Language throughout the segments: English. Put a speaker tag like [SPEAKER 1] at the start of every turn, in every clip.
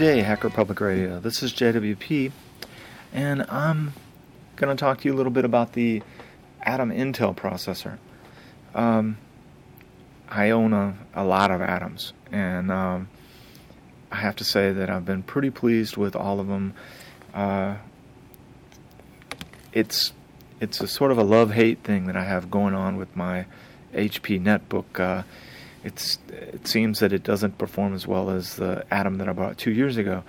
[SPEAKER 1] Day, Hacker Public Radio. This is JWP, and I'm going to talk to you a little bit about the Atom Intel processor. Um, I own a, a, lot of Atoms, and um, I have to say that I've been pretty pleased with all of them. Uh, it's it's a sort of a love hate thing that I have going on with my HP netbook. Uh, it's it seems that it doesn't perform as well as the Atom that I bought two years ago.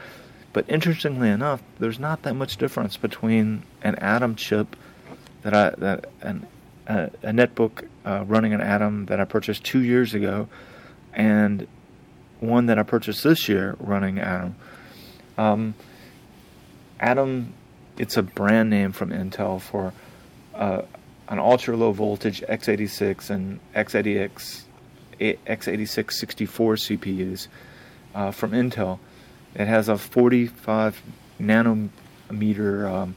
[SPEAKER 1] But interestingly enough, there's not that much difference between an Atom chip that I that an a, a netbook uh, running an Atom that I purchased two years ago, and one that I purchased this year running Atom. Um, Atom, it's a brand name from Intel for uh, an ultra low voltage x86 and x86 x86 64 CPUs uh, from Intel. It has a 45 nanometer um,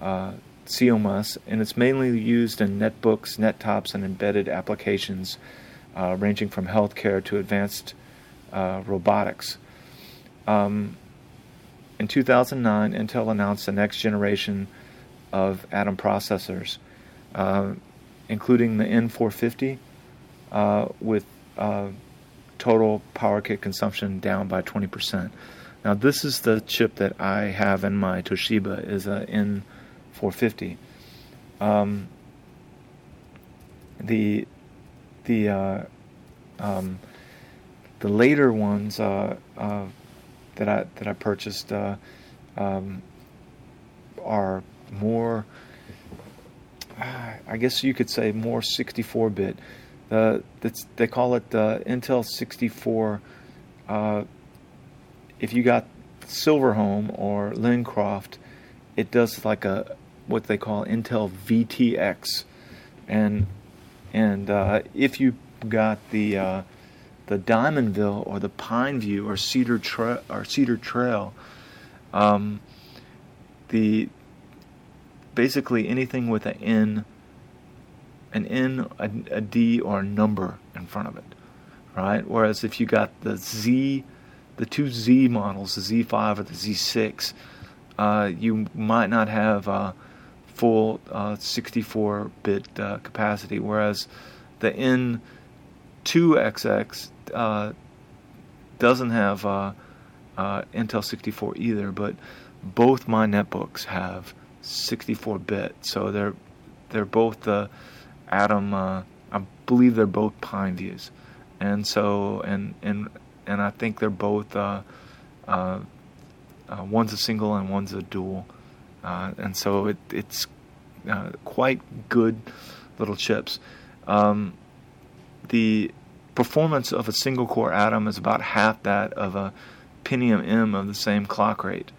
[SPEAKER 1] uh, CMOS, and it's mainly used in netbooks, nettops, and embedded applications uh, ranging from healthcare to advanced uh, robotics. Um, in 2009, Intel announced the next generation of Atom processors, uh, including the N450 uh, with uh, total power kit consumption down by 20%. Now, this is the chip that I have in my Toshiba is a N450. Um, the the uh, um, the later ones uh, uh, that I that I purchased uh, um, are more. I guess you could say more 64-bit. Uh, they call it the Intel 64. Uh, if you got Silverthorne or Lincroft, it does like a what they call Intel VTX, and and uh, if you got the uh, the Diamondville or the Pineview or Cedar Tra- or Cedar Trail, um, the basically anything with an N, an N, a, a D, or a number in front of it, right? Whereas if you got the Z, the two Z models, the Z5 or the Z6, uh, you might not have full 64-bit uh, capacity, whereas the N2XX uh, doesn't have uh, uh, Intel 64 either, but both my netbooks have 64-bit, so they're they're both the Atom. Uh, I believe they're both Pineviews, and so and and and I think they're both uh, uh, one's a single and one's a dual, and so it, it's quite good little chips. Um, the performance of a single core atom is about half that of a Pentium M of the same clock rate.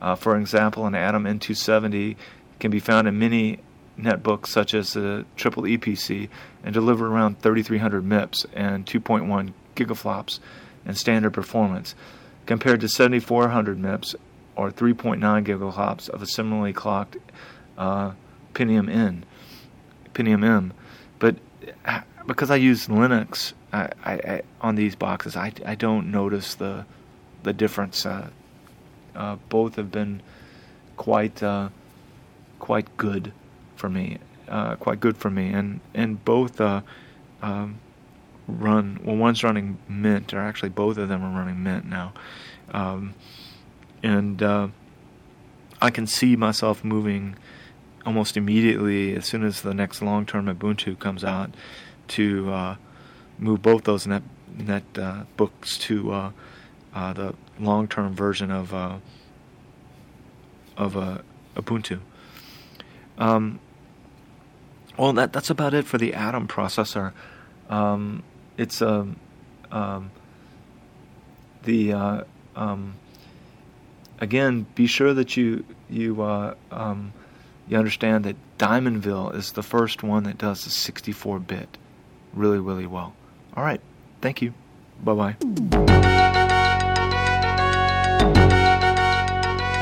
[SPEAKER 1] Uh, for example, an Atom N270 can be found in many netbooks such as the triple EPC and deliver around 3300 MIPS and 2.1 gigaflops in standard performance, compared to 7400 MIPS or 3.9 gigaflops of a similarly clocked uh, Pentium N, Pentium M. But because I use Linux I, I, on these boxes, I, I don't notice the the difference. Uh, uh, both have been quite uh, quite good for me, uh, quite good for me, and and both uh, um, run. Well, one's running Mint, or actually both of them are running Mint now, um, and uh, I can see myself moving almost immediately as soon as the next long-term Ubuntu comes out to uh, move both those net net uh, books to uh, the long-term version of of Ubuntu. Um, well, that that's about it for the Atom processor. Um, it's um, um, the uh, um, again. Be sure that you you uh, um, you understand that Diamondville is the first one that does the 64-bit really really well. All right, thank you. Bye bye.